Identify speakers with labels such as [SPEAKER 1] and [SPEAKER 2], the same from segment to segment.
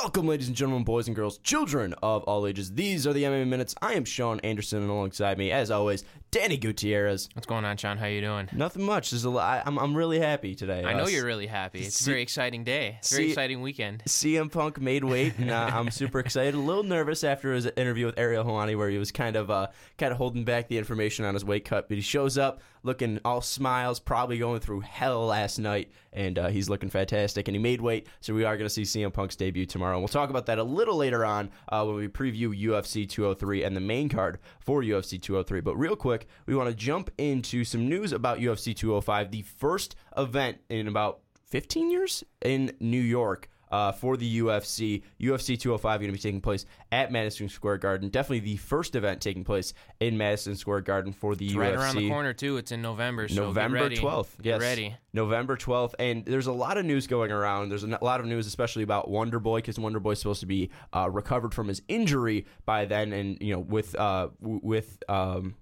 [SPEAKER 1] Welcome, ladies and gentlemen, boys and girls, children of all ages. These are the MMA Minutes. I am Sean Anderson, and alongside me, as always, Danny Gutierrez.
[SPEAKER 2] What's going on, Sean? How you doing?
[SPEAKER 1] Nothing much. There's a lot. I'm, I'm really happy today.
[SPEAKER 2] I know
[SPEAKER 1] Uh,
[SPEAKER 2] you're really happy. It's a very exciting day. It's a very
[SPEAKER 1] see-
[SPEAKER 2] exciting weekend.
[SPEAKER 1] CM Punk made weight, and uh, I'm super excited. A little nervous after his interview with Ariel Helwani, where he was kind of, uh, kind of holding back the information on his weight cut. But he shows up looking all smiles, probably going through hell last night, and uh, he's looking fantastic. And he made weight, so we are going to see CM Punk's debut tomorrow. And we'll talk about that a little later on uh, when we preview UFC 203 and the main card for UFC 203. But real quick, we want to jump into some news about UFC 205, the first event in about 15 years in New York uh, for the UFC. UFC 205 going to be taking place at Madison Square Garden. Definitely the first event taking place in Madison Square Garden for the
[SPEAKER 2] It's
[SPEAKER 1] UFC.
[SPEAKER 2] right around the corner too. It's in November. So
[SPEAKER 1] November
[SPEAKER 2] get ready.
[SPEAKER 1] 12th.
[SPEAKER 2] Get
[SPEAKER 1] Yes.
[SPEAKER 2] ready.
[SPEAKER 1] November 12th. And there's a lot of news going around. There's a lot of news, especially about Wonder Boy, because Wonder Boy's supposed to be uh, recovered from his injury by then. And, you know, with, uh, w- with, um,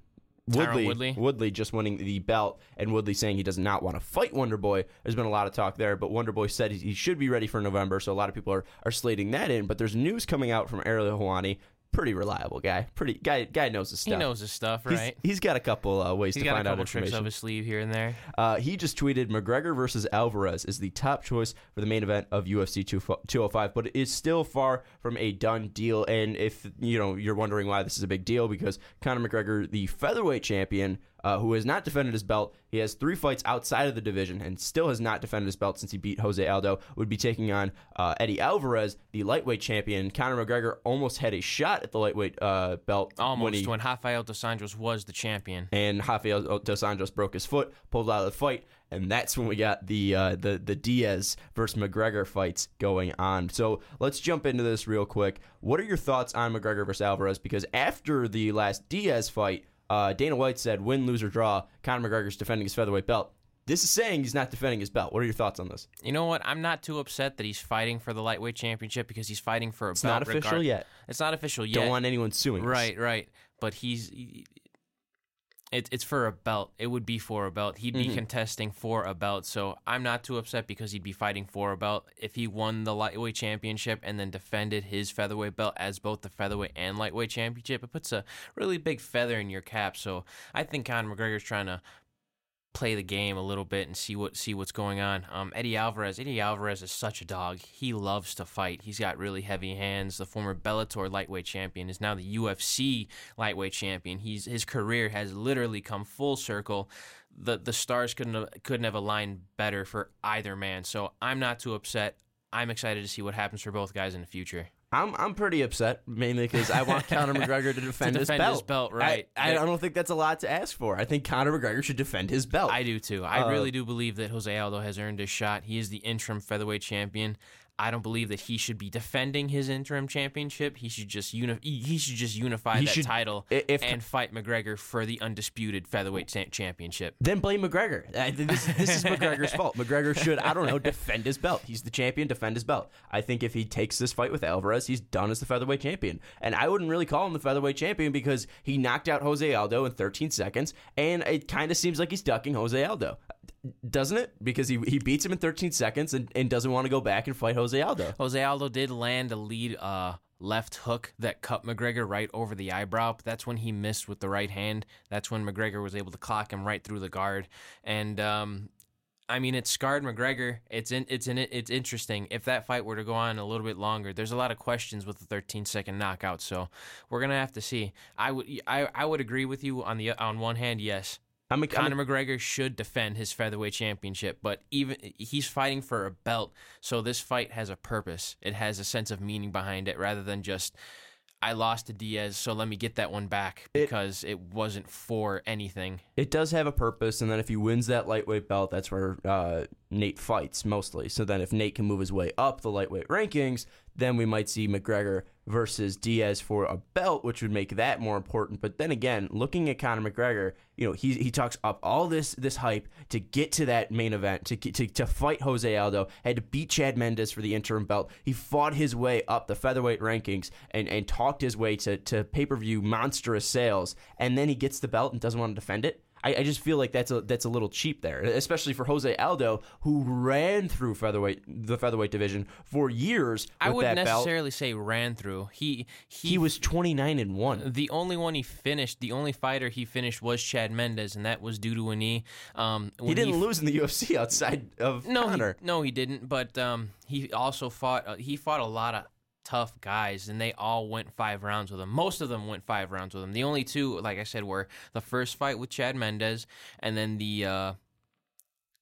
[SPEAKER 2] Tyron
[SPEAKER 1] Woodley,
[SPEAKER 2] Woodley?
[SPEAKER 1] just winning the belt, and Woodley saying he does not want to fight Wonder Boy. There's been a lot of talk there, but Wonder Boy said he he should be ready for November, so a lot of people are, are slating that in. But there's news coming out from Ariel Helwani, pretty reliable guy, pretty guy guy knows his stuff.
[SPEAKER 2] He knows his stuff,
[SPEAKER 1] He's-
[SPEAKER 2] right?
[SPEAKER 1] he's got a couple uh, ways
[SPEAKER 2] He's
[SPEAKER 1] to
[SPEAKER 2] got a
[SPEAKER 1] find out
[SPEAKER 2] couple tricks
[SPEAKER 1] information.
[SPEAKER 2] up his sleeve here and there.
[SPEAKER 1] Uh, he just tweeted McGregor versus Alvarez is the top choice for the main event of UFC 205, but it is still far from a done deal. And if you know you're wondering why this is a big deal, because Conor McGregor, the featherweight champion, uh, who has not defended his belt, he has three fights outside of the division and still has not defended his belt since he beat Jose Aldo. Would be taking on uh, Eddie Alvarez, the lightweight champion. Conor McGregor almost had a shot at the lightweight uh, belt
[SPEAKER 2] Almost
[SPEAKER 1] when
[SPEAKER 2] when, Rafael dos Anjos was the champion.
[SPEAKER 1] and Rafael dos Anjos broke his foot, pulled out of the fight, and that's when we got the uh, the the Diaz versus McGregor fights going on. So let's jump into this real quick. What are your thoughts on McGregor versus Alvarez? Because after the last Diaz fight, uh, Dana White said, "Win, lose or draw, Conor McGregor's defending his featherweight belt." This is saying he's not defending his belt. What are your thoughts on this?
[SPEAKER 2] You know what? I'm not too upset that he's fighting for the lightweight championship because he's fighting for a
[SPEAKER 1] It's
[SPEAKER 2] belt.
[SPEAKER 1] not official
[SPEAKER 2] regard-
[SPEAKER 1] yet.
[SPEAKER 2] It's not official yet.
[SPEAKER 1] Don't want anyone suing. us.
[SPEAKER 2] Right, right. But he's it, it's for a belt. It would be for a belt. He'd be
[SPEAKER 1] Mhm.
[SPEAKER 2] contesting for a belt. So I'm not too upset because he'd be fighting for a belt. If he won the lightweight championship and then defended his featherweight belt as both the featherweight and lightweight championship, it puts a really big feather in your cap. So I think Conor McGregor's trying to play the game a little bit and see what see what's going on. Um, Eddie Alvarez, Eddie Alvarez is such a dog. He loves to fight. He's got really heavy hands. The former Bellator lightweight champion is now the UFC lightweight champion. He's his career has literally come full circle. The the stars couldn't have, couldn't have aligned better for either man. So I'm not too upset. I'm excited to see what happens for both guys in the future.
[SPEAKER 1] I'm I'm pretty upset mainly because I want Conor McGregor to defend,
[SPEAKER 2] To
[SPEAKER 1] his belt.
[SPEAKER 2] his belt,
[SPEAKER 1] I-
[SPEAKER 2] right.
[SPEAKER 1] I, I don't think that's a lot to ask for. I think Conor McGregor should defend his belt.
[SPEAKER 2] I do too. I
[SPEAKER 1] Uh,
[SPEAKER 2] really do believe that Jose Aldo has earned his shot. He is the interim featherweight champion. I don't believe that he should be defending his interim championship. He should just uni- he should just unify
[SPEAKER 1] He
[SPEAKER 2] that
[SPEAKER 1] should-
[SPEAKER 2] title
[SPEAKER 1] if-
[SPEAKER 2] and fight McGregor for the undisputed featherweight cha- championship.
[SPEAKER 1] then blame McGregor. This, this is McGregor's fault. McGregor should, I don't know, defend his belt. He's the champion, defend his belt. I think if he takes this fight with Alvarez, he's done as the featherweight champion. And I wouldn't really call him the featherweight champion because he knocked out Jose Aldo in 13 seconds, and it kind of seems like he's ducking Jose Aldo. Doesn't it? Because he, he beats him in 13 seconds and, and doesn't want to go back and fight Jose Aldo.
[SPEAKER 2] Jose Aldo did land a lead uh, left hook that cut McGregor right over the eyebrow. But that's when he missed with the right hand. That's when McGregor was able to clock him right through the guard. And um, I mean, it scarred McGregor. It's in, it's in it. It's interesting. If that fight were to go on a little bit longer, there's a lot of questions with the 13 second knockout. So we're gonna have to see. I would I, I would agree with you on the on one hand, yes.
[SPEAKER 1] I'm a, I'm a-
[SPEAKER 2] Conor McGregor should defend his featherweight championship, but even he's fighting for a belt, so this fight has a purpose. It has a sense of meaning behind it, rather than just I lost to Diaz, so let me get that one back
[SPEAKER 1] It-
[SPEAKER 2] because it, wasn't for anything.
[SPEAKER 1] it does have a purpose, and then if he wins that lightweight belt, that's where uh, Nate fights mostly. So then, if Nate can move his way up the lightweight rankings, then we might see McGregor versus Diaz for a belt, which would make that more important. But then again, looking at Conor McGregor, you know, he he talks up all this this hype to get to that main event, to to to fight Jose Aldo, had to beat Chad Mendes for the interim belt. He fought his way up the featherweight rankings and and talked his way to to pay per view monstrous sales, and then he gets the belt and doesn't want to defend it. I, I just feel like that's a that's a little cheap there, especially for Jose Aldo, who ran through featherweight the featherweight division for years.
[SPEAKER 2] I wouldn't
[SPEAKER 1] that belt.
[SPEAKER 2] necessarily say ran through. He he,
[SPEAKER 1] He was twenty nine and one.
[SPEAKER 2] the only one he finished. The only fighter he finished was Chad Mendes, and that was due to a knee. Um,
[SPEAKER 1] He didn't
[SPEAKER 2] f-
[SPEAKER 1] lose in the UFC outside of
[SPEAKER 2] No, he, no, he didn't. But um, he also fought. Uh, he fought a lot of tough guys, and they all went five rounds with him. Most of them went five rounds with him. The only two, like I said, were the first fight with Chad Mendes, and then the. Uh,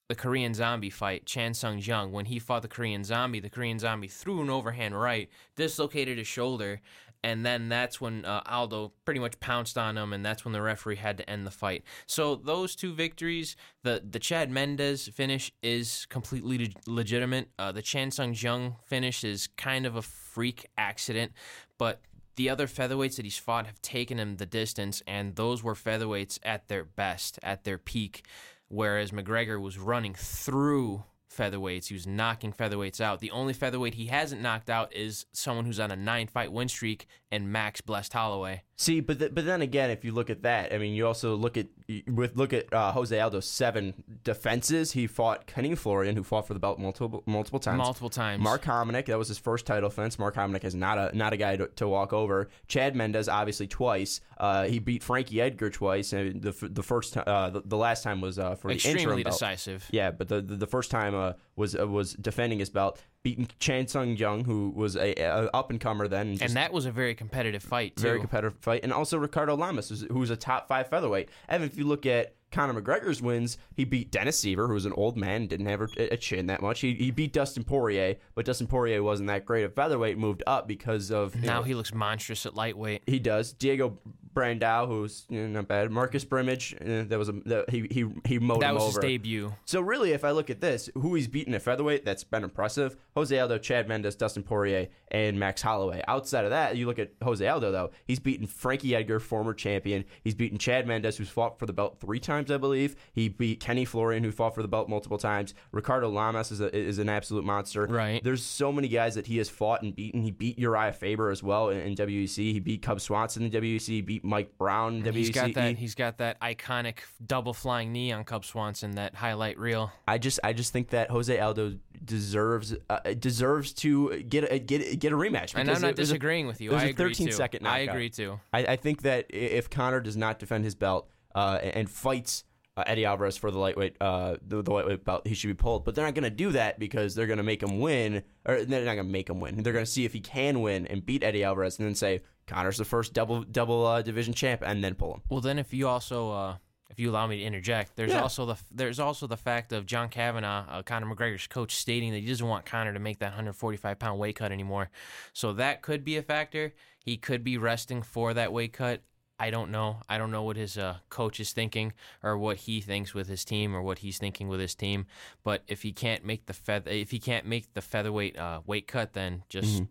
[SPEAKER 2] the Korean Zombie fight, Chan Sung Jung, when he fought the Korean Zombie, the Korean Zombie threw an overhand right, dislocated his shoulder, and then that's when uh, Aldo pretty much pounced on him, and that's when the referee had to end the fight. So those two victories, the the Chad Mendes finish is completely leg- legitimate. Uh, the Chan Sung Jung finish is kind of a freak accident, but the other featherweights that he's fought have taken him the distance, and those were featherweights at their best, at their peak. Whereas McGregor was running through featherweights, he was knocking featherweights out. The only featherweight he hasn't knocked out is someone who's on a nine fight win streak, and Max Blessed Holloway.
[SPEAKER 1] See, but th- but then again, if you look at that, I mean, you also look at with look at uh, Jose Aldo's seven defenses. He fought Kenny Florian, who fought for the belt multiple multiple times.
[SPEAKER 2] Multiple times.
[SPEAKER 1] Mark Hominick, that was his first title defense. Mark Hominick is not a not a guy to, to walk over. Chad Mendes, obviously twice. Uh, he beat Frankie Edgar twice, and the the first uh, the, the last time was uh, for the interim
[SPEAKER 2] extremely
[SPEAKER 1] belt.
[SPEAKER 2] decisive.
[SPEAKER 1] Yeah, but the the, the first time uh, was uh, was defending his belt, beating Chan Sung Jung, who was a, a up and comer then, and,
[SPEAKER 2] And that was a very competitive fight, too.
[SPEAKER 1] very competitive fight, and also Ricardo Lamas, who's, who's a top five featherweight. Evan, if you look at Conor McGregor's wins, he beat Dennis Siver, who was an old man, didn't have a, a chin that much. He, he beat Dustin Poirier, but Dustin Poirier wasn't that great at featherweight, moved up because of
[SPEAKER 2] now
[SPEAKER 1] know,
[SPEAKER 2] he looks monstrous at lightweight.
[SPEAKER 1] he does. Diego Brandao, who's you know, not bad. Marcus Brimage, uh, that was a that, he he he mowed
[SPEAKER 2] That
[SPEAKER 1] him
[SPEAKER 2] was
[SPEAKER 1] over.
[SPEAKER 2] his debut.
[SPEAKER 1] So really, if I look at this, who he's beaten at featherweight, that's been impressive. Jose Aldo, Chad Mendes, Dustin Poirier, and Max Holloway. Outside of that, you look at Jose Aldo though. He's beaten Frankie Edgar, former champion. He's beaten Chad Mendes, who's fought for the belt three times, I believe. He beat Kenny Florian, who fought for the belt multiple times. Ricardo Lamas is a, is an absolute monster.
[SPEAKER 2] Right.
[SPEAKER 1] There's so many guys that he has fought and beaten. He beat Uriah Faber as well in, in WEC. He beat Cub Swanson in WEC. He beat Mike Brown in WEC.
[SPEAKER 2] He's got that. He's got that iconic double flying knee on Cub Swanson. That highlight reel.
[SPEAKER 1] I just I just think that Jose Aldo deserves uh, deserves to get a, get get a rematch.
[SPEAKER 2] And I'm not
[SPEAKER 1] was a-
[SPEAKER 2] disagreeing with you.
[SPEAKER 1] it was
[SPEAKER 2] I
[SPEAKER 1] a
[SPEAKER 2] agree
[SPEAKER 1] 13
[SPEAKER 2] too.
[SPEAKER 1] second
[SPEAKER 2] I agree too.
[SPEAKER 1] I, I think that if Conor does not defend his belt uh, and fights uh, Eddie Alvarez for the lightweight uh, the, the lightweight belt, he should be pulled. But they're not going to do that because they're going to make him win, or they're not going to make him win. They're going to see if he can win and beat Eddie Alvarez, and then say Conor's the first double double uh, division champ, and then pull him.
[SPEAKER 2] Well, then if you also, uh, if you allow me to interject, there's
[SPEAKER 1] Yeah.
[SPEAKER 2] also the there's also the fact of John Kavanagh, uh, Conor McGregor's coach, stating that he doesn't want Conor to make that 145 pound weight cut anymore. So that could be a factor. He could be resting for that weight cut. I don't know. I don't know what his uh, coach is thinking or what he thinks with his team or what he's thinking with his team. But if he can't make the feather, if he can't make the featherweight uh, weight cut, then just
[SPEAKER 1] Mm-hmm.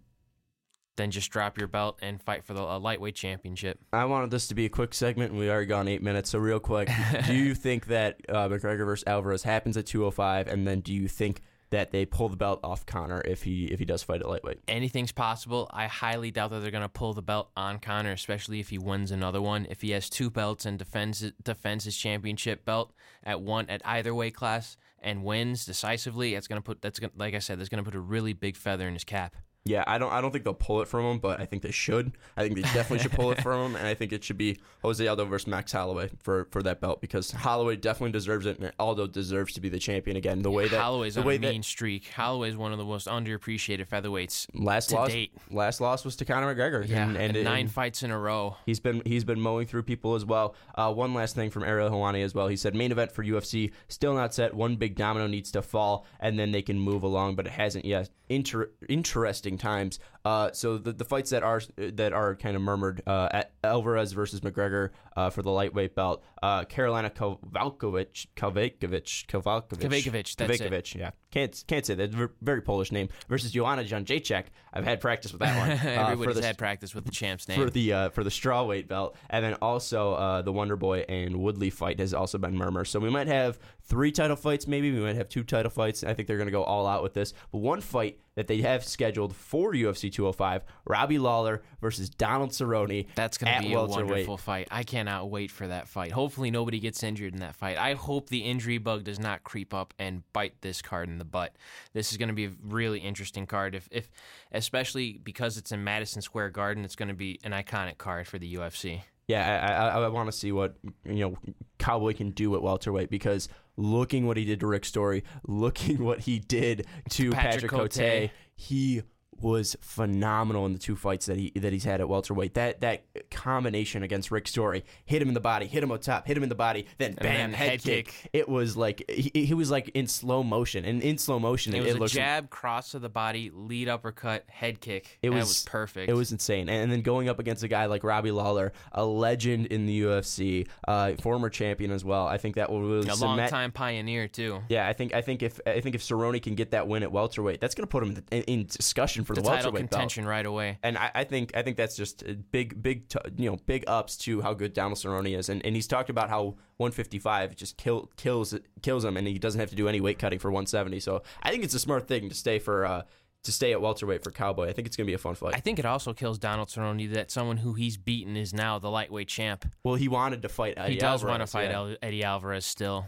[SPEAKER 2] then just drop your belt and fight for the uh, lightweight championship.
[SPEAKER 1] I wanted this to be a quick segment, and we already gone eight minutes. So, real quick, do you think that uh, McGregor versus Alvarez happens at 205, and then do you think that they pull the belt off Conor if he if he does fight at lightweight?
[SPEAKER 2] anything's possible. I highly doubt that they're going to pull the belt on Conor, especially if he wins another one. If he has two belts and defends defends his championship belt at one at either weight class and wins decisively, that's going to put that's going like I said, that's going to put a really big feather in his cap.
[SPEAKER 1] Yeah, I don't I don't think they'll pull it from him, but I think they should. I think they definitely should pull it from him, and I think it should be Jose Aldo versus Max Holloway for, for that belt because Holloway definitely deserves it, and Aldo deserves to be the champion again. The way that
[SPEAKER 2] Holloway's
[SPEAKER 1] the
[SPEAKER 2] on
[SPEAKER 1] way
[SPEAKER 2] a mean streak. Holloway's one of the most underappreciated featherweights.
[SPEAKER 1] last
[SPEAKER 2] to
[SPEAKER 1] loss
[SPEAKER 2] date.
[SPEAKER 1] last loss was to Conor McGregor.
[SPEAKER 2] Yeah,
[SPEAKER 1] and,
[SPEAKER 2] and,
[SPEAKER 1] and,
[SPEAKER 2] nine
[SPEAKER 1] and
[SPEAKER 2] fights in a row.
[SPEAKER 1] He's been he's been mowing through people as well. Uh, one last thing from Ariel Helwani as well. He said main event for UFC still not set. One big domino needs to fall, and then they can move along, but it hasn't yet. Inter- interesting times. Uh, so the, the fights that are that are kind of murmured uh, at Alvarez versus McGregor uh, for the lightweight belt. Uh, Carolina Kovalkovic, Kovacevic,
[SPEAKER 2] that's it.
[SPEAKER 1] Yeah, can't can't say that. Very Polish name versus Joanna Jędrzejczyk. I've had practice with that one. Uh, for
[SPEAKER 2] Everybody's
[SPEAKER 1] the-
[SPEAKER 2] had practice with the champ's name.
[SPEAKER 1] for the uh, for the strawweight belt, and then also uh, the Wonder Boy and Woodley fight has also been murmured. So we might have three title fights, maybe we might have two title fights. I think they're going to go all out with this. But one fight that they have scheduled for UFC 205. Robbie Lawler versus Donald Cerrone.
[SPEAKER 2] That's going to be a wonderful fight. I cannot wait for that fight. Hopefully, nobody gets injured in that fight. I hope the injury bug does not creep up and bite this card in the butt. This is going to be a really interesting card. If, if, especially because it's in Madison Square Garden, it's going to be an iconic card for the UFC.
[SPEAKER 1] Yeah, I, I, I want to see what you know Cowboy can do at welterweight because looking what he did to Rick Story, looking what he did to
[SPEAKER 2] Patrick
[SPEAKER 1] Patrick, Cote,
[SPEAKER 2] Cote.
[SPEAKER 1] he was phenomenal in the two fights that he that he's had at welterweight. That that combination against Rick Story, hit him in the body, hit him on top, hit him in the body, then bam,
[SPEAKER 2] then
[SPEAKER 1] head,
[SPEAKER 2] head
[SPEAKER 1] kick.
[SPEAKER 2] kick.
[SPEAKER 1] It was like he, he was like in slow motion, and in slow motion,
[SPEAKER 2] It
[SPEAKER 1] it,
[SPEAKER 2] was
[SPEAKER 1] it
[SPEAKER 2] a jab, cross to the body, lead uppercut, head kick.
[SPEAKER 1] It was-
[SPEAKER 2] was perfect.
[SPEAKER 1] It was insane. And, and then going up against a guy like Robbie Lawler, a legend in the UFC, uh, former champion as well. I think that will really
[SPEAKER 2] a
[SPEAKER 1] cement.
[SPEAKER 2] long time pioneer too.
[SPEAKER 1] Yeah, I think I think if I think if Cerrone can get that win at welterweight, that's going to put him in, in discussion for
[SPEAKER 2] The
[SPEAKER 1] the,
[SPEAKER 2] title
[SPEAKER 1] welterweight belt.
[SPEAKER 2] contention right away.
[SPEAKER 1] And I, I think I think that's just a big big t- you know big ups to how good Donald Cerrone is, and, and he's talked about how 155 just kill, kills kills him, and he doesn't have to do any weight cutting for 170. So I think it's a smart thing to stay for uh, to stay at welterweight for Cowboy. I think it's going to be a fun fight.
[SPEAKER 2] I think it also kills Donald Cerrone that someone who he's beaten is now the lightweight champ.
[SPEAKER 1] well, he wanted to fight. Eddie
[SPEAKER 2] he does want to fight
[SPEAKER 1] yeah.
[SPEAKER 2] Eddie Alvarez still.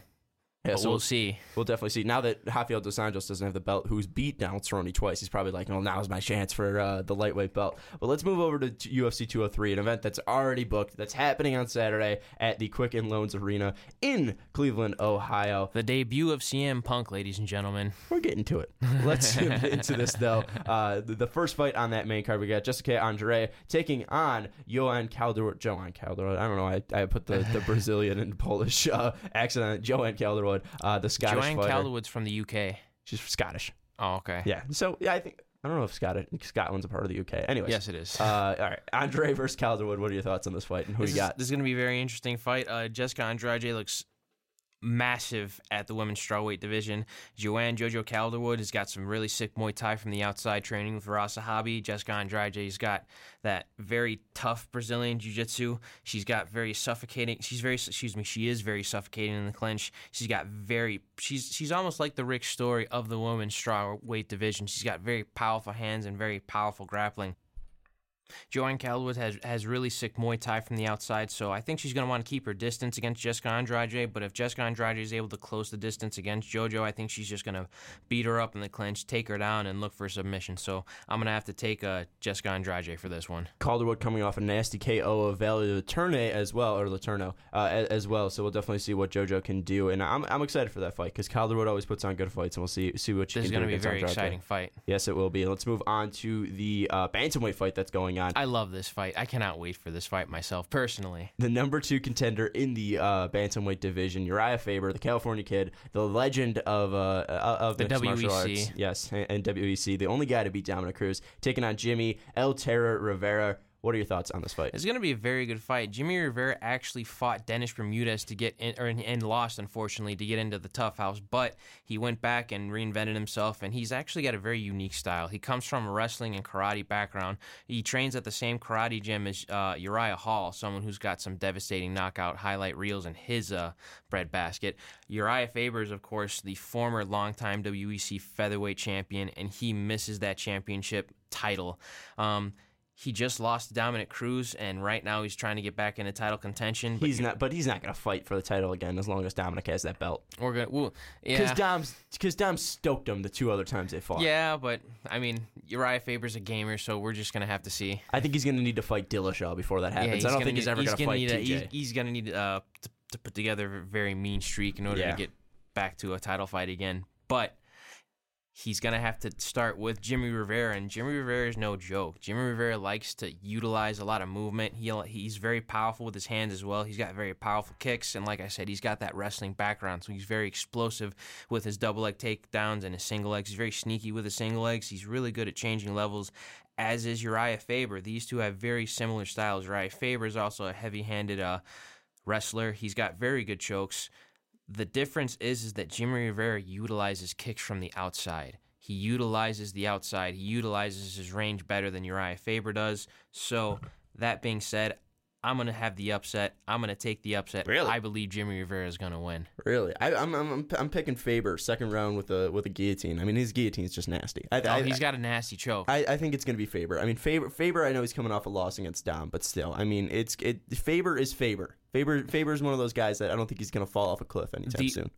[SPEAKER 1] Yeah,
[SPEAKER 2] but
[SPEAKER 1] so
[SPEAKER 2] we'll see.
[SPEAKER 1] We'll definitely see. Now that Rafael dos Anjos doesn't have the belt, who's beat Donald Cerrone twice, he's probably like, well, now's my chance for uh, the lightweight belt. But let's move over to UFC 203, an event that's already booked, that's happening on Saturday at the Quicken Loans Arena in Cleveland, Ohio.
[SPEAKER 2] The debut of CM Punk, ladies and gentlemen.
[SPEAKER 1] We're getting to it. Let's get into this, though. Uh, the, the first fight on that main card, we got Jessica Andre taking on Joanne Calderwood. Joanne Calderwood. I don't know. I, I put the, the Brazilian and Polish uh, accent on it. Joanne Calderwood, uh, the Scottish
[SPEAKER 2] Joanne
[SPEAKER 1] fighter.
[SPEAKER 2] Calderwood's from the UK.
[SPEAKER 1] She's Scottish.
[SPEAKER 2] Oh, okay.
[SPEAKER 1] Yeah. So yeah, I think I don't know if Scotland Scotland's a part of the UK. Anyways.
[SPEAKER 2] Yes, it is.
[SPEAKER 1] Uh, all right, Andre versus Calderwood. What are your thoughts on this fight and who
[SPEAKER 2] this,
[SPEAKER 1] you
[SPEAKER 2] is,
[SPEAKER 1] got?
[SPEAKER 2] this is going to be a very interesting fight. Uh, Jessica Andrade looks massive at the women's strawweight division. Joanne Jojo Calderwood has got some really sick Muay Thai from the outside training with Rasa Hobby. Jessica Andrade's got that very tough Brazilian jiu-jitsu. She's got very suffocating. She's very excuse me, she is very suffocating in the clinch. She's got very she's she's almost like the Rick Story of the women's strawweight division. She's got very powerful hands and very powerful grappling. Joanne Calderwood has has really sick Muay Thai from the outside, so I think she's going to want to keep her distance against Jessica Andrade. But if Jessica Andrade is able to close the distance against JoJo, I think she's just going to beat her up in the clinch, take her down, and look for a submission. So I'm going to have to take uh, Jessica Andrade for this one.
[SPEAKER 1] Calderwood coming off a nasty KO of Valley Laturne as well, or Laturno uh, as, as well. So we'll definitely see what JoJo can do, and I'm, I'm excited for that fight because Calderwood always puts on good fights, and we'll see see what she
[SPEAKER 2] This is
[SPEAKER 1] can
[SPEAKER 2] going
[SPEAKER 1] do
[SPEAKER 2] to be a very
[SPEAKER 1] Andrade.
[SPEAKER 2] exciting fight.
[SPEAKER 1] Yes, it will be. Let's move on to the uh, bantamweight fight that's going on.
[SPEAKER 2] I love this fight. I cannot wait for this fight myself personally.
[SPEAKER 1] the number two contender in the uh, bantamweight division, Uriah Faber, the California kid, the legend of uh, uh, of
[SPEAKER 2] The WEC.
[SPEAKER 1] arts, yes, and, and WEC, the only guy to beat Dominick Cruz, taking on Jimmy El Terror Rivera. What are your thoughts on this fight?
[SPEAKER 2] It's going to be a very good fight. Jimmy Rivera actually fought Dennis Bermudez to get in, or, and lost, unfortunately, to get into the TUF house. But he went back and reinvented himself, and he's actually got a very unique style. He comes from a wrestling and karate background. He trains at the same karate gym as uh, Uriah Hall, someone who's got some devastating knockout highlight reels in his uh, breadbasket. Uriah Faber is, of course, the former longtime WEC featherweight champion, and he misses that championship title. Um, he just lost to Dominick Cruz, and right now he's trying to get back into title contention. But
[SPEAKER 1] He's not, but he's not going to fight for the title again as long as Dominic has that belt.
[SPEAKER 2] we're gonna, well,
[SPEAKER 1] Because
[SPEAKER 2] yeah,
[SPEAKER 1] Dom's, because Dom stoked him the two other times they fought.
[SPEAKER 2] yeah, but I mean Uriah Faber's a gamer, so we're just gonna have to see.
[SPEAKER 1] I think he's going to need to fight Dillashaw before that happens. I don't think he's ever going to fight
[SPEAKER 2] need a, he's, he's gonna need uh, to, to put together a very mean streak in order
[SPEAKER 1] Yeah.
[SPEAKER 2] to get back to a title fight again. But he's gonna have to start with Jimmy Rivera, and Jimmy Rivera is no joke. Jimmy Rivera likes to utilize a lot of movement. He he's very powerful with his hands as well. He's got very powerful kicks, and like I said, he's got that wrestling background, so he's very explosive with his double leg takedowns and his single legs. He's very sneaky with his single legs. He's really good at changing levels. As is Uriah Faber. These two have very similar styles. Uriah Faber is also a heavy-handed uh, wrestler. He's got very good chokes. The difference is is that Jimmy Rivera utilizes kicks from the outside. He utilizes the outside. He utilizes his range better than Uriah Faber does. So that being said, I'm gonna have the upset. I'm gonna take the upset.
[SPEAKER 1] Really?
[SPEAKER 2] I believe Jimmy Rivera is gonna win.
[SPEAKER 1] Really, I, I'm, I'm I'm I'm picking Faber second round with a with a guillotine. I mean, his guillotine is just nasty. I,
[SPEAKER 2] Oh,
[SPEAKER 1] I,
[SPEAKER 2] he's got a nasty choke.
[SPEAKER 1] I, I think it's going to be Faber. I mean, Faber. Faber. I know he's coming off a loss against Dom, but still, I mean, it's it. Faber is Faber. Faber. Faber is one of those guys that I don't think he's going to fall off a cliff anytime
[SPEAKER 2] The-
[SPEAKER 1] soon.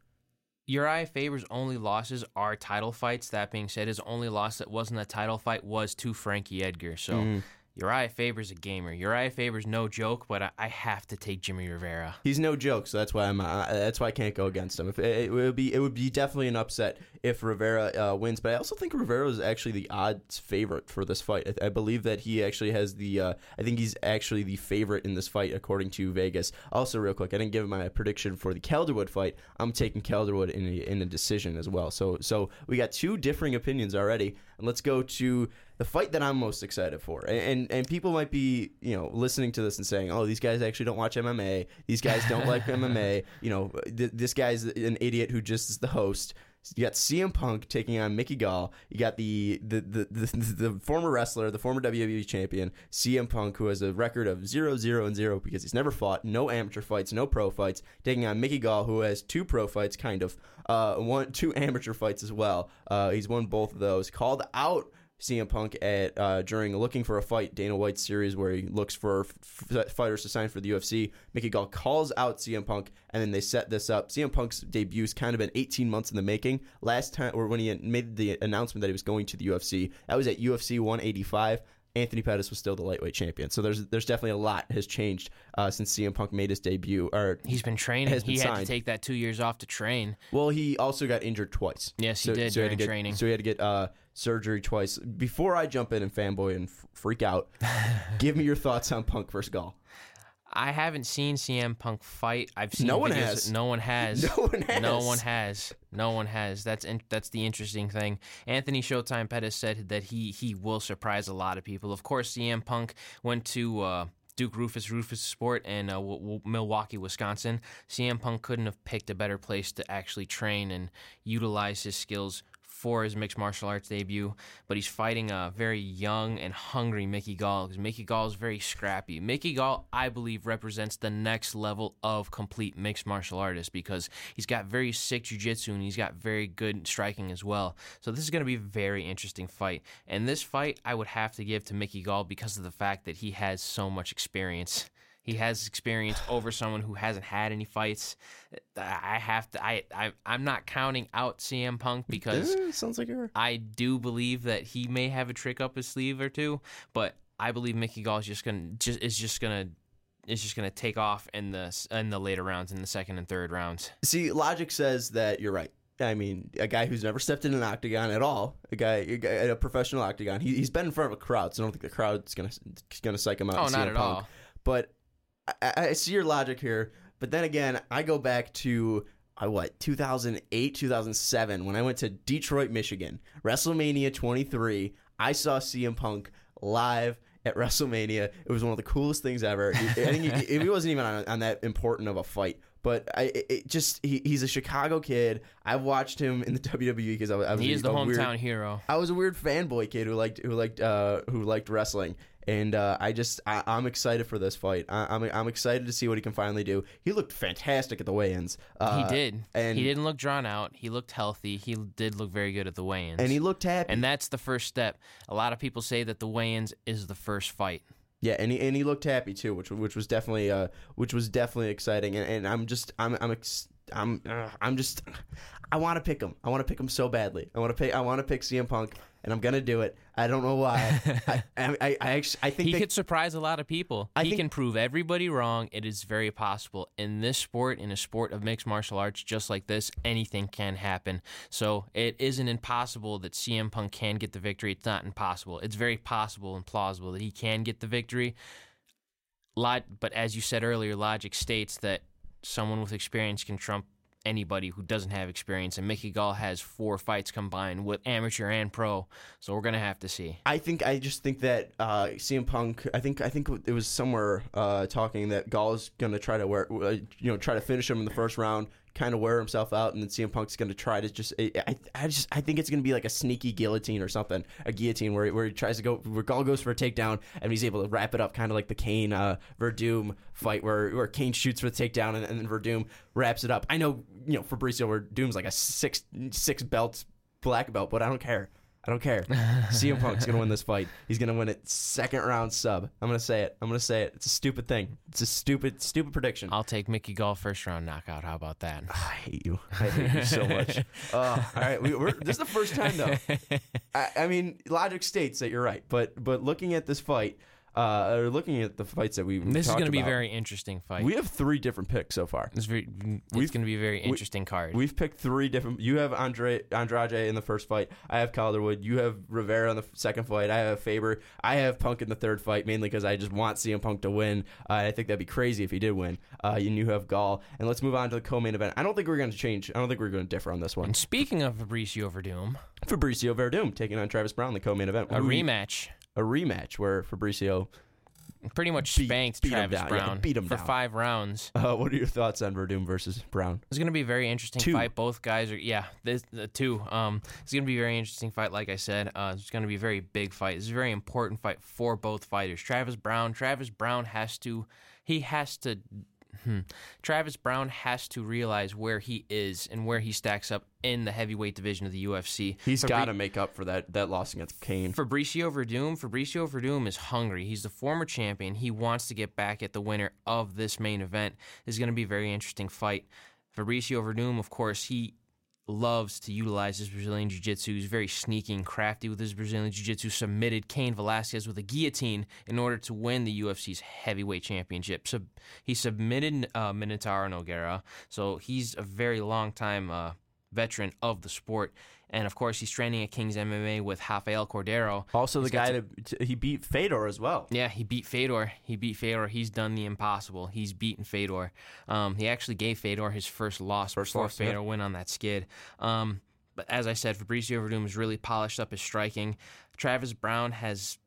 [SPEAKER 2] Uriah Faber's only losses are title fights. That being said, his only loss that wasn't a title fight was to Frankie Edgar. So
[SPEAKER 1] Mm-hmm.
[SPEAKER 2] Uriah Faber's a gamer. Uriah Faber's no joke, but I, I have to take Jimmy Rivera.
[SPEAKER 1] He's no joke, so that's why I'm. Uh, that's why I can't go against him. If it, it would be, it would be definitely an upset if Rivera uh, wins. But I also think Rivera is actually the odds favorite for this fight. I, I believe that he actually has the. Uh, I think he's actually the favorite in this fight according to Vegas. Also, real quick, I didn't give my prediction for the Calderwood fight. I'm taking Calderwood in a, in a decision as well. So so we got two differing opinions already, and let's go to the fight that I'm most excited for. And, and and people might be, you know, listening to this and saying, "Oh, these guys actually don't watch MMA. These guys don't like MMA. You know, th- this guy's an idiot who just is the host." You got CM Punk taking on Mickey Gall. You got the the, the, the, the former wrestler, the former WWE champion, CM Punk, who has a record of 0 0 and 0 because he's never fought, no amateur fights, no pro fights, taking on Mickey Gall, who has two pro fights, kind of, uh, one two amateur fights as well. Uh, he's won both of those. Called out CM Punk at uh, during looking for a fight Dana White series where he looks for f- fighters to sign for the UFC. Mickey Gall calls out CM Punk, and then they set this up. CM Punk's debut's kind of been 18 months in the making. Last time, or when he made the announcement that he was going to the UFC, that was at UFC 185. Anthony Pettis was still the lightweight champion. So there's there's definitely a lot has changed uh, since CM Punk made his debut. Or
[SPEAKER 2] He's been training.
[SPEAKER 1] Has been
[SPEAKER 2] he had
[SPEAKER 1] signed.
[SPEAKER 2] to take that two years off to train.
[SPEAKER 1] well, he also got injured twice.
[SPEAKER 2] Yes, he did
[SPEAKER 1] he had to
[SPEAKER 2] during
[SPEAKER 1] get,
[SPEAKER 2] training.
[SPEAKER 1] So he had to get uh, surgery twice. Before I jump in and fanboy and f- freak out, give me your thoughts on Punk versus Gall.
[SPEAKER 2] I haven't seen CM Punk fight. I've seen
[SPEAKER 1] No one
[SPEAKER 2] videos-
[SPEAKER 1] has.
[SPEAKER 2] No one has.
[SPEAKER 1] No one has.
[SPEAKER 2] No one has. No one has. That's in, that's the interesting thing. Anthony Showtime Pettis said that he he will surprise a lot of people. Of course, CM Punk went to. Uh, Duke Roufus Roufus Sport in uh, w- w- Milwaukee, Wisconsin. CM Punk couldn't have picked a better place to actually train and utilize his skills for his mixed martial arts debut, but he's fighting a very young and hungry Mickey Gall because Mickey Gall is very scrappy. Mickey Gall, I believe, represents the next level of complete mixed martial artist because he's got very sick jiu-jitsu and he's got very good striking as well. So this is going to be a very interesting fight. And this fight, I would have to give to Mickey Gall because of the fact that he has so much experience. He has experience over someone who hasn't had any fights. I have to. I, I I'm not counting out CM Punk because
[SPEAKER 1] Eh, sounds like you're.
[SPEAKER 2] I do believe that he may have a trick up his sleeve or two, but I believe Mickey Gall is just gonna just is just gonna is just gonna take off in the in the later rounds, in the second and third rounds.
[SPEAKER 1] See, logic says that you're right. I mean, a guy who's never stepped in an octagon at all, a guy, a, guy, a professional octagon. He, he's been in front of a crowd, so I don't think the crowd's gonna gonna psych him out.
[SPEAKER 2] Oh, not at
[SPEAKER 1] Punk.
[SPEAKER 2] all.
[SPEAKER 1] But I, I see your logic here. But then again, I go back to uh, what 2008, 2007 when I went to Detroit, Michigan, WrestleMania 23. I saw CM Punk live at WrestleMania. It was one of the coolest things ever. I think he, he wasn't even on, on that important of a fight. But I, it, just he, he's a Chicago kid. I've watched him in the WWE because I, was- I was
[SPEAKER 2] He is the
[SPEAKER 1] a weird-
[SPEAKER 2] hometown hero.
[SPEAKER 1] I was a weird fanboy kid who liked who liked uh, who liked wrestling, and uh, I just I, I'm excited for this fight. I, I'm I'm excited to see what he can finally do. He looked fantastic at the weigh-ins. Uh,
[SPEAKER 2] he did.
[SPEAKER 1] and
[SPEAKER 2] he didn't look drawn out. He looked healthy. He did look very good at the weigh-ins.
[SPEAKER 1] and he looked happy.
[SPEAKER 2] and that's the first step. A lot of people say that the weigh-ins is the first fight.
[SPEAKER 1] Yeah, and he, and he looked happy too, which which was definitely uh which was definitely exciting. And, and I'm just I'm I'm ex- I'm uh, I'm just I want to pick him. I want to pick him so badly. I want to pick I want to pick CM Punk, and I'm gonna do it. I don't know why. I, I I I actually I think
[SPEAKER 2] He
[SPEAKER 1] they-
[SPEAKER 2] could surprise a lot of people.
[SPEAKER 1] I
[SPEAKER 2] he
[SPEAKER 1] think-
[SPEAKER 2] can prove everybody wrong. It is very possible. In this sport, in a sport of mixed martial arts just like this, anything can happen. So it isn't impossible that CM Punk can get the victory. It's not impossible. It's very possible and plausible that he can get the victory. Log- but as you said earlier, logic states that someone with experience can trump anybody who doesn't have experience. And Mickey Gall has four fights combined with amateur and pro. So we're to have to see.
[SPEAKER 1] I think I just think that uh, CM Punk. I think I think it was somewhere uh, talking that Gall is to try to wear, uh, you know, try to finish him in the first round, kind of wear himself out, and then CM Punk's going to try to just. I, I just I think it's going to be like a sneaky guillotine or something, a guillotine where, where he tries to go, where Gall goes for a takedown, and he's able to wrap it up, kind of like the Cain uh, Werdum fight, where where Cain shoots for the takedown, and, and then Werdum wraps it up. I know you know Fabricio Werdum's like a six six belt black belt, but I don't care. I don't care. CM Punk's gonna win this fight. He's gonna win it second round sub. I'm gonna say it. I'm gonna say it. It's a stupid thing. It's a stupid, stupid prediction.
[SPEAKER 2] I'll take Mickey Gall first round knockout. How about that?
[SPEAKER 1] I hate you. I hate you so much. Uh, all right, we, we're, this is the first time though. I, I mean, logic states that you're right, but but looking at this fight, uh, looking at the fights that we
[SPEAKER 2] This is going to be a very interesting fight.
[SPEAKER 1] We have three different picks so far.
[SPEAKER 2] It's, very, it's going to be a very interesting card.
[SPEAKER 1] We've picked three different. You have Andre Andrade in the first fight. I have Calderwood. You have Rivera in the second fight. I have Faber. I have Punk in the third fight, mainly because I just want CM Punk to win. Uh, I think that'd be crazy if he did win. Uh, and you have Gall. And let's move on to the co-main event. I don't think we're going to change. I don't think we're going to differ on this one.
[SPEAKER 2] and speaking of Fabricio Werdum,
[SPEAKER 1] Fabricio Werdum taking on Travis Browne, the co-main event.
[SPEAKER 2] a rematch
[SPEAKER 1] A rematch where Fabricio.
[SPEAKER 2] pretty much
[SPEAKER 1] Beat-
[SPEAKER 2] spanked
[SPEAKER 1] beat
[SPEAKER 2] Travis
[SPEAKER 1] down. Yeah,
[SPEAKER 2] Browne
[SPEAKER 1] beat him
[SPEAKER 2] for
[SPEAKER 1] down.
[SPEAKER 2] five rounds.
[SPEAKER 1] Uh, what are your thoughts on Werdum versus Browne?
[SPEAKER 2] It's going to be a very interesting
[SPEAKER 1] Two.
[SPEAKER 2] fight. Both guys are, yeah, this the two. Um, it's going to be a very interesting fight. Like I said, uh, it's going to be a very big fight. It's a very important fight for both fighters. Travis Browne, Travis Browne has to, he has to. Hmm. Travis Browne has to realize where he is and where he stacks up in the heavyweight division of the UFC.
[SPEAKER 1] He's
[SPEAKER 2] Fabri-
[SPEAKER 1] got to make up for that that loss against Cain.
[SPEAKER 2] Fabricio Werdum, Fabricio Werdum is hungry. He's the former champion. He wants to get back at the winner of this main event. This is going to be a very interesting fight. Fabricio Werdum, of course, he loves to utilize his Brazilian Jiu-Jitsu. He's very sneaky and crafty with his Brazilian Jiu-Jitsu. Submitted Cain Velasquez with a guillotine in order to win the UFC's heavyweight championship. So he submitted uh, Minotauro Nogueira. So he's a very long time uh, veteran of the sport. And of course, he's training at King's MMA with Rafael Cordero.
[SPEAKER 1] Also, the
[SPEAKER 2] He's got
[SPEAKER 1] guy that he beat Fedor as well.
[SPEAKER 2] Yeah, he beat Fedor. He beat Fedor. He's done the impossible. He's beaten Fedor. Um, he actually gave Fedor his first loss
[SPEAKER 1] First
[SPEAKER 2] before
[SPEAKER 1] loss, yeah.
[SPEAKER 2] Fedor went on that skid. Um, but as I said, Fabricio Werdum has really polished up his striking. Travis Browne has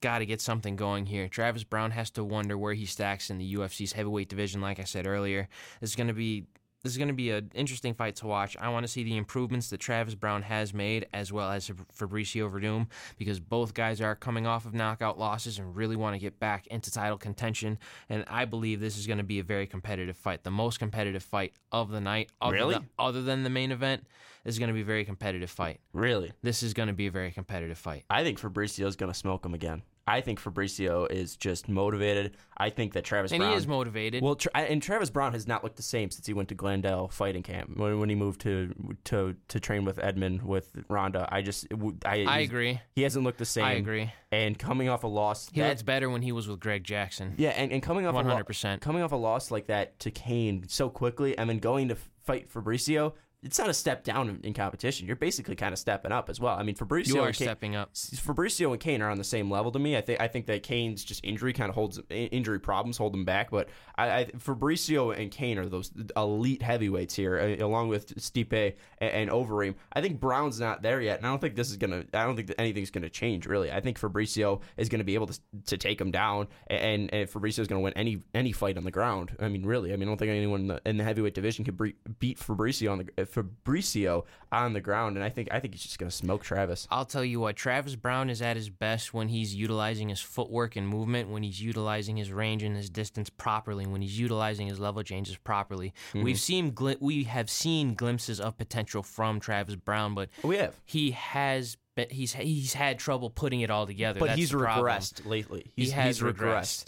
[SPEAKER 2] got to get something going here. Travis Browne has to wonder where he stacks in the UFC's heavyweight division. Like I said earlier, this is going to be this is going to be an interesting fight to watch. I want to see the improvements that Travis Browne has made, as well as Fabricio Werdum, because both guys are coming off of knockout losses and really want to get back into title contention. And I believe this is going to be a very competitive fight, the most competitive fight of the night. Other
[SPEAKER 1] Really?
[SPEAKER 2] than- other than the main event, this is going to be a very competitive fight.
[SPEAKER 1] Really?
[SPEAKER 2] This is going to be a very competitive fight.
[SPEAKER 1] I think Fabricio is going to smoke him again. I think Fabricio is just motivated. I think that Travis
[SPEAKER 2] And
[SPEAKER 1] Browne
[SPEAKER 2] he is motivated.
[SPEAKER 1] Well, tra- and Travis Browne has not looked the same since he went to Glendale fighting camp. When, when he moved to to to train with Edmund with Ronda, I just I,
[SPEAKER 2] I agree.
[SPEAKER 1] He hasn't looked the same.
[SPEAKER 2] I agree.
[SPEAKER 1] And coming off a loss,
[SPEAKER 2] He
[SPEAKER 1] that-
[SPEAKER 2] better when he was with Greg Jackson.
[SPEAKER 1] yeah, and, and coming off
[SPEAKER 2] 100%.
[SPEAKER 1] coming off a loss like that to Cain so quickly, and then going to fight Fabricio. It's not a step down in, in competition. You're basically kind of stepping up as well. I mean, Fabricio
[SPEAKER 2] You are
[SPEAKER 1] and Cain,
[SPEAKER 2] stepping up.
[SPEAKER 1] Fabricio and Cain are on the same level to me. I think I think that Cain's just injury kind of holds injury problems hold him back. But I, I Fabricio and Kane are those elite heavyweights here, along with Stipe and, and Overeem. I think Browne's not there yet, and I don't think this is gonna. I don't think that anything's gonna change really. I think Fabricio is gonna be able to to take him down, and and Fabricio is gonna win any any fight on the ground. I mean, really. I mean, I don't think anyone in the, in the heavyweight division can beat Fabricio on the Fabricio on the ground, and I think I think he's just gonna smoke Travis.
[SPEAKER 2] I'll tell you what, Travis Browne is at his best when he's utilizing his footwork and movement, when he's utilizing his range and his distance properly, when he's utilizing his level changes properly.
[SPEAKER 1] Mm-hmm.
[SPEAKER 2] We've seen we have seen glimpses of potential from Travis Browne, but
[SPEAKER 1] We have.
[SPEAKER 2] he has been, he's he's had trouble putting it all together.
[SPEAKER 1] But
[SPEAKER 2] That's
[SPEAKER 1] he's regressed lately.
[SPEAKER 2] He
[SPEAKER 1] He's,
[SPEAKER 2] has
[SPEAKER 1] he's regressed.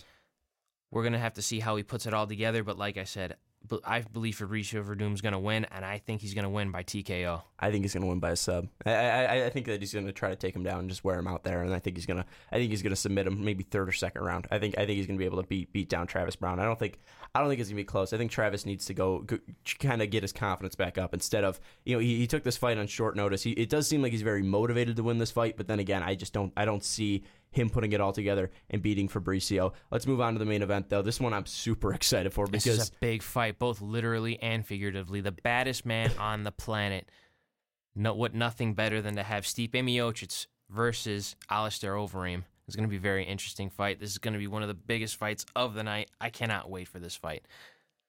[SPEAKER 2] We're gonna have to see how he puts it all together, but like I said, but I believe Fabricio Werdum's gonna win, and I think he's gonna win by TKO.
[SPEAKER 1] I think he's gonna win by a sub. I, I I think that he's gonna try to take him down and just wear him out there, and I think he's gonna I think he's gonna submit him maybe third or second round. I think I think he's gonna be able to beat beat down Travis Browne. I don't think I don't think it's gonna be close. I think Travis needs to go, go kind of get his confidence back up instead of you know he, he took this fight on short notice. He, it does seem like he's very motivated to win this fight, but then again, I just don't I don't see him putting it all together and beating Fabricio. Let's move on to the main event though. This one I'm super excited for
[SPEAKER 2] This
[SPEAKER 1] because
[SPEAKER 2] is a big fight, both literally and figuratively. The baddest man on the planet. No, what nothing better than to have Stipe Miocic versus Alistair Overeem. It's going to be a very interesting fight. This is going to be one of the biggest fights of the night. I cannot wait for this fight.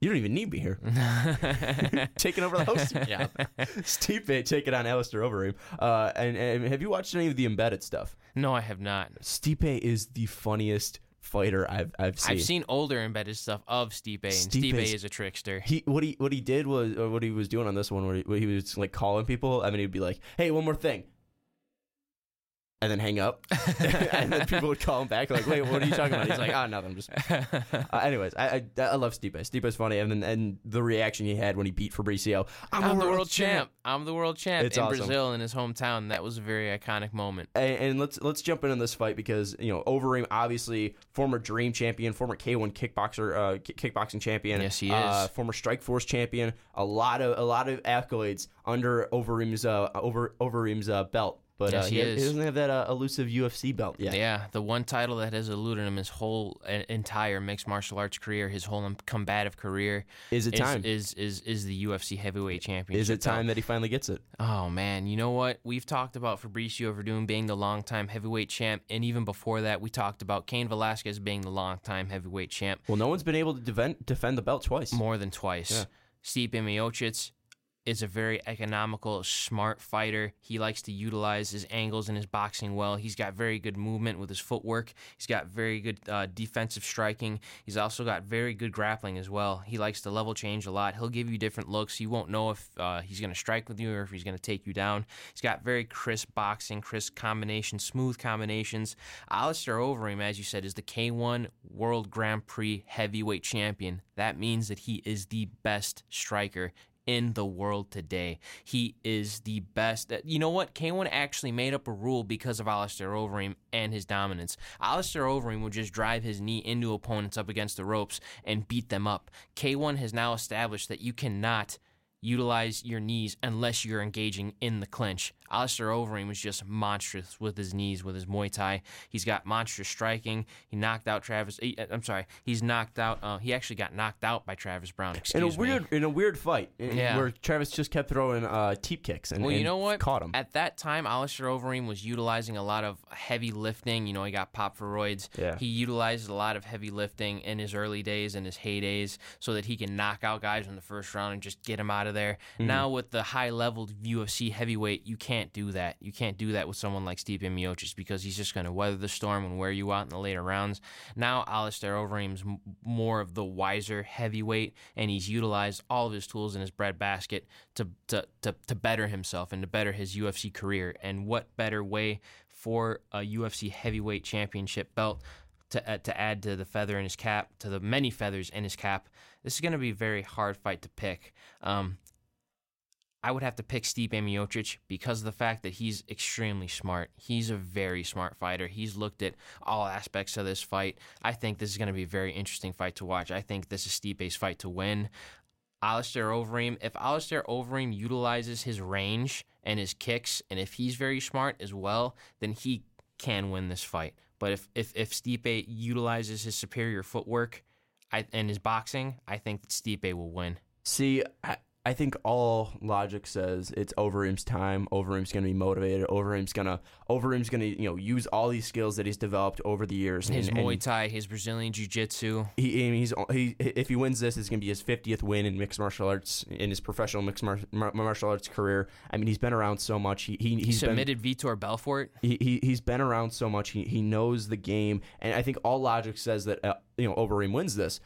[SPEAKER 1] You don't even need me here. taking over the host.
[SPEAKER 2] Yeah.
[SPEAKER 1] Stipe taking on Alistair Overeem. Uh, and, and have you watched any of the embedded stuff?
[SPEAKER 2] no, I have not.
[SPEAKER 1] Stipe is the funniest fighter I've I've seen.
[SPEAKER 2] I've seen older embedded stuff of Stipe, and
[SPEAKER 1] Stipe
[SPEAKER 2] Stipe
[SPEAKER 1] is-
[SPEAKER 2] is a trickster.
[SPEAKER 1] He what he what he did was or what he was doing on this one where he, where he was like calling people. I mean, he'd be like, "Hey, one more thing," and then hang up, and then people would call him back like, "Wait, what are you talking about?" He's like, "Ah, nothing. I'm just." Uh, anyways, I, I I love Stipe. Stipe's funny, and then and the reaction he had when he beat Fabricio.
[SPEAKER 2] I'm the world champ. I'm the world champ
[SPEAKER 1] It's
[SPEAKER 2] in
[SPEAKER 1] awesome.
[SPEAKER 2] Brazil in his hometown. That was a very iconic moment.
[SPEAKER 1] And, and let's let's jump into this fight because you know Overeem, obviously former Dream champion, former K1 kickboxer, uh, ki- kickboxing champion.
[SPEAKER 2] Yes, he
[SPEAKER 1] Uh,
[SPEAKER 2] is.
[SPEAKER 1] former Strikeforce champion. A lot of a lot of accolades under Overeem's uh, over Overeem's uh, belt. But
[SPEAKER 2] Yes,
[SPEAKER 1] uh,
[SPEAKER 2] he
[SPEAKER 1] he,
[SPEAKER 2] is.
[SPEAKER 1] doesn't have that uh, elusive UFC belt yet.
[SPEAKER 2] Yeah, the one title that has eluded him his whole uh, entire mixed martial arts career, his whole combative career.
[SPEAKER 1] Is it
[SPEAKER 2] is,
[SPEAKER 1] time?
[SPEAKER 2] Is is is the UFC heavyweight championship?
[SPEAKER 1] Is it
[SPEAKER 2] belt.
[SPEAKER 1] time that he finally gets it?
[SPEAKER 2] Oh man, you know what? We've talked about Fabricio Werdum being the longtime heavyweight champ, and even before that, we talked about Cain Velasquez being the longtime heavyweight champ
[SPEAKER 1] Well, no one's been able to defend defend the belt twice.
[SPEAKER 2] more than twice.
[SPEAKER 1] Yeah.
[SPEAKER 2] Stipe Miocic is a very economical, smart fighter. He likes to utilize his angles in his boxing well. He's got very good movement with his footwork. He's got very good uh, defensive striking. He's also got very good grappling as well. He likes to level change a lot. He'll give you different looks. You won't know if uh, he's going to strike with you or if he's going to take you down. He's got very crisp boxing, crisp combinations, smooth combinations. Alistair Overeem, as you said, is the K1 World Grand Prix heavyweight champion. That means that he is the best striker in the world today. He is the best. You know what? K1 actually made up a rule because of Alistair Overeem and his dominance. Alistair Overeem would just drive his knee into opponents up against the ropes and beat them up. K1 has now established that you cannot utilize your knees unless you're engaging in the clinch. Alistair Overeem was just monstrous with his knees, with his Muay Thai. He's got monstrous striking. He knocked out Travis. he- I'm sorry. He's knocked out. Uh, he actually got knocked out by Travis Browne. Excuse
[SPEAKER 1] in a
[SPEAKER 2] me.
[SPEAKER 1] weird in a weird fight in-
[SPEAKER 2] Yeah.
[SPEAKER 1] where Travis just kept throwing uh, teep kicks and,
[SPEAKER 2] Well, you
[SPEAKER 1] and
[SPEAKER 2] know what?
[SPEAKER 1] caught him.
[SPEAKER 2] At that time, Alistair Overeem was utilizing a lot of heavy lifting. You know, he got popped for roids.
[SPEAKER 1] Yeah.
[SPEAKER 2] He utilized a lot of heavy lifting in his early days and his heydays so that he can knock out guys in the first round and just get them out of there.
[SPEAKER 1] Mm-hmm.
[SPEAKER 2] Now, with the high level UFC heavyweight, you can't do that. You can't do that with someone like Stipe Miocic because he's just going to weather the storm and wear you out in the later rounds. Now, Alistair Overeem's m- more of the wiser heavyweight, and he's utilized all of his tools in his breadbasket to, to, to, to better himself and to better his UFC career. And what better way for a UFC heavyweight championship belt to, uh, to add to the feather in his cap, to the many feathers in his cap? This is going to be a very hard fight to pick. Um, I would have to pick Stipe Miocic because of the fact that he's extremely smart. He's a very smart fighter. He's looked at all aspects of this fight. I think this is going to be a very interesting fight to watch. I think this is Stipe's fight to win. Alistair Overeem, if Alistair Overeem utilizes his range and his kicks, and if he's very smart as well, then he can win this fight. But if if, if Stipe utilizes his superior footwork I, and his boxing, I think that Stipe will win.
[SPEAKER 1] See, I, I think all logic says it's Overeem's time. Overeem's going to be motivated. Overeem's going to Overeem's going to you know use all these skills that he's developed over the years.
[SPEAKER 2] His
[SPEAKER 1] and,
[SPEAKER 2] Muay
[SPEAKER 1] and
[SPEAKER 2] Thai, his Brazilian Jiu Jitsu.
[SPEAKER 1] he, he's he if he wins this, it's going to be his 50th win in mixed martial arts in his professional mixed mar- mar- martial arts career. I mean, he's been around so much. He, he
[SPEAKER 2] He
[SPEAKER 1] he's been
[SPEAKER 2] submitted Vitor Belfort.
[SPEAKER 1] he, he he's been around so much. He he knows the game, and I think all logic says that uh, you know Overeem wins this.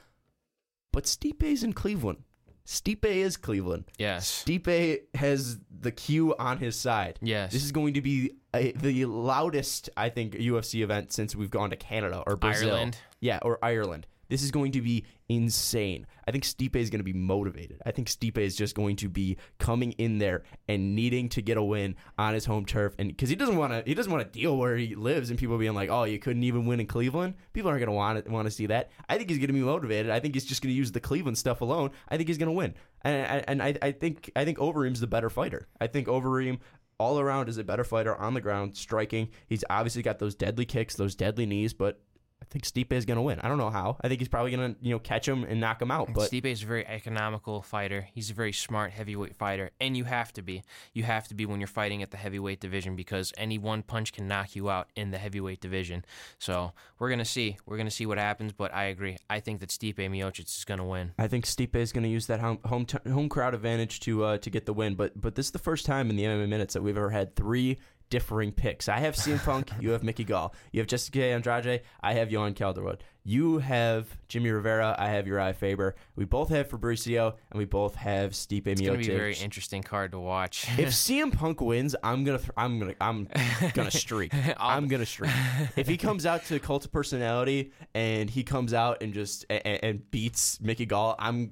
[SPEAKER 1] But Stipe's in Cleveland. Stipe is Cleveland.
[SPEAKER 2] Yes.
[SPEAKER 1] Stipe has the Q on his side.
[SPEAKER 2] Yes.
[SPEAKER 1] This is going to be a, the loudest, I think, UFC event since we've gone to Canada or Brazil.
[SPEAKER 2] Ireland.
[SPEAKER 1] Yeah, or Ireland. This is going to be insane. I think Stipe is going to be motivated. I think Stipe is just going to be coming in there and needing to get a win on his home turf, and because he doesn't want to, he doesn't want to deal where he lives and people being like, "Oh, you couldn't even win in Cleveland." People aren't going to want to want to see that. I think he's going to be motivated. I think he's just going to use the Cleveland stuff alone. I think he's going to win, and and I, I think I think Overeem's the better fighter. I think Overeem all around is a better fighter on the ground, striking. He's obviously got those deadly kicks, those deadly knees, but think Stipe is going to win. I don't know how. I think he's probably going to you know catch him and knock him out. But
[SPEAKER 2] Stipe is a very economical fighter. He's a very smart heavyweight fighter, and you have to be. You have to be when you're fighting at the heavyweight division because any one punch can knock you out in the heavyweight division. So we're gonna see. We're gonna see what happens. But I agree. I think that Stipe Miocic is gonna win.
[SPEAKER 1] I think Stipe is going to use that home home, t- home crowd advantage to uh, to get the win. But but this is the first time in the MMA minutes that we've ever had three differing picks. I have CM Punk, you have Mickey Gall, you have Jessica Andrade, I have Joanne Calderwood. You have Jimmy Rivera, I have Uriah Faber. We both have Fabricio, and we both have Stipe
[SPEAKER 2] It's gonna be a very interesting card to watch.
[SPEAKER 1] if CM Punk wins, I'm gonna th- I'm gonna I'm gonna streak. I'm gonna streak. If he comes out to Cult of Personality and he comes out and just and, and beats Mickey Gall, I'm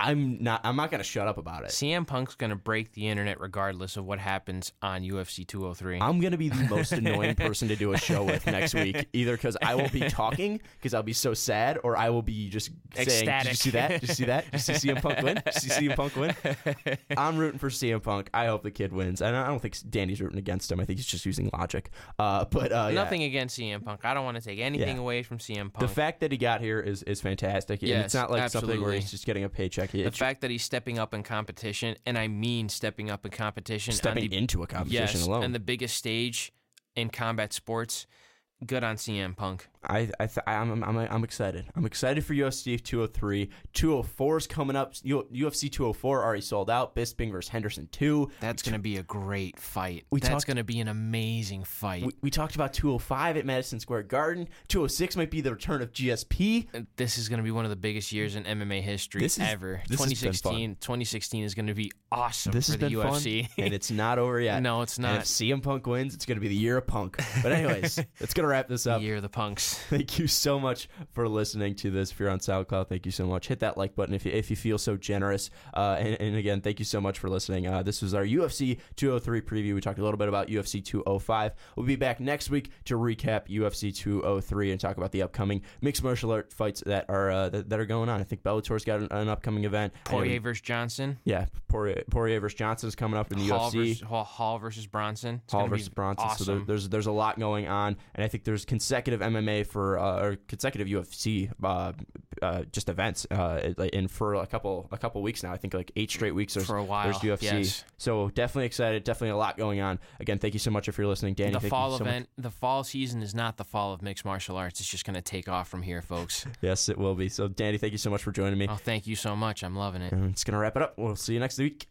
[SPEAKER 1] I'm not I'm not gonna shut up about it.
[SPEAKER 2] CM Punk's gonna break the internet regardless of what happens on UFC 203.
[SPEAKER 1] I'm gonna be the most annoying person to do a show with next week, either because I will be talking because I'll be so sad, or I will be just saying, "Did you see that? Did you see that? Did you see CM Punk win? Did you see CM Punk win?" I'm rooting for CM Punk. I hope the kid wins. And I don't think Danny's rooting against him. I think he's just using logic. Uh, but uh, yeah.
[SPEAKER 2] Nothing against CM Punk. I don't want to take anything
[SPEAKER 1] Yeah.
[SPEAKER 2] away from CM Punk.
[SPEAKER 1] The fact that he got here is, is fantastic. and
[SPEAKER 2] Yes,
[SPEAKER 1] it's not like something where he's just getting a paycheck.
[SPEAKER 2] The fact that he's stepping up in competition, and I mean stepping up in competition,
[SPEAKER 1] stepping
[SPEAKER 2] the,
[SPEAKER 1] into a competition
[SPEAKER 2] yes,
[SPEAKER 1] alone.
[SPEAKER 2] and the biggest stage in combat sports. Good on CM Punk.
[SPEAKER 1] I, I th- I'm, I'm, I'm excited. I'm excited for UFC 203. 204 is coming up. U- UFC 204 already sold out. Bisping versus Henderson 2.
[SPEAKER 2] That's going to be a great fight.
[SPEAKER 1] we
[SPEAKER 2] That's going to be an amazing fight.
[SPEAKER 1] We, we talked about 205 at Madison Square Garden. 206 might be the return of GSP.
[SPEAKER 2] Uh, this is going to be one of the biggest years in MMA history
[SPEAKER 1] This is-
[SPEAKER 2] ever.
[SPEAKER 1] this has been
[SPEAKER 2] 2016, 2016 is going to be awesome
[SPEAKER 1] This
[SPEAKER 2] for the UFC.
[SPEAKER 1] fun, and it's not over yet.
[SPEAKER 2] no, it's not.
[SPEAKER 1] And if. CM Punk wins, it's going to be the year of Punk. But anyways, that's going to wrap this up.
[SPEAKER 2] Year of the Punks.
[SPEAKER 1] Thank you so much for listening to this. If you're on SoundCloud, thank you so much. Hit that like button if you, if you feel so generous. Uh, and, and again, thank you so much for listening. Uh, this was our UFC 203 preview. We talked a little bit about UFC 205. We'll be back next week to recap UFC 203 and talk about the upcoming mixed martial art fights that are uh, that, that are going on. I think Bellator's got an, an upcoming event.
[SPEAKER 2] Poirier versus Johnson.
[SPEAKER 1] yeah, Poirier, Poirier versus Johnson is coming up in the
[SPEAKER 2] Hall
[SPEAKER 1] UFC.
[SPEAKER 2] versus, Hall, Hall versus Bronson. It's
[SPEAKER 1] Hall versus Bronson.
[SPEAKER 2] Awesome.
[SPEAKER 1] So there, there's there's a lot going on, and I think there's consecutive MMA for uh, or consecutive UFC uh, uh, just events uh, in for a couple a couple weeks now. I think like eight straight weeks. There's,
[SPEAKER 2] For a while,
[SPEAKER 1] there's UFC.
[SPEAKER 2] yes.
[SPEAKER 1] So definitely excited. Definitely a lot going on. Again, thank you so much if you're listening, Danny.
[SPEAKER 2] the
[SPEAKER 1] thank
[SPEAKER 2] fall
[SPEAKER 1] you so much.
[SPEAKER 2] event, the fall season is not the fall of mixed martial arts. It's just going to take off from here, folks.
[SPEAKER 1] Yes, it will be. So Danny, thank you so much for joining me.
[SPEAKER 2] oh, thank you so much. I'm loving it.
[SPEAKER 1] And it's gonna wrap it up. We'll see you next week.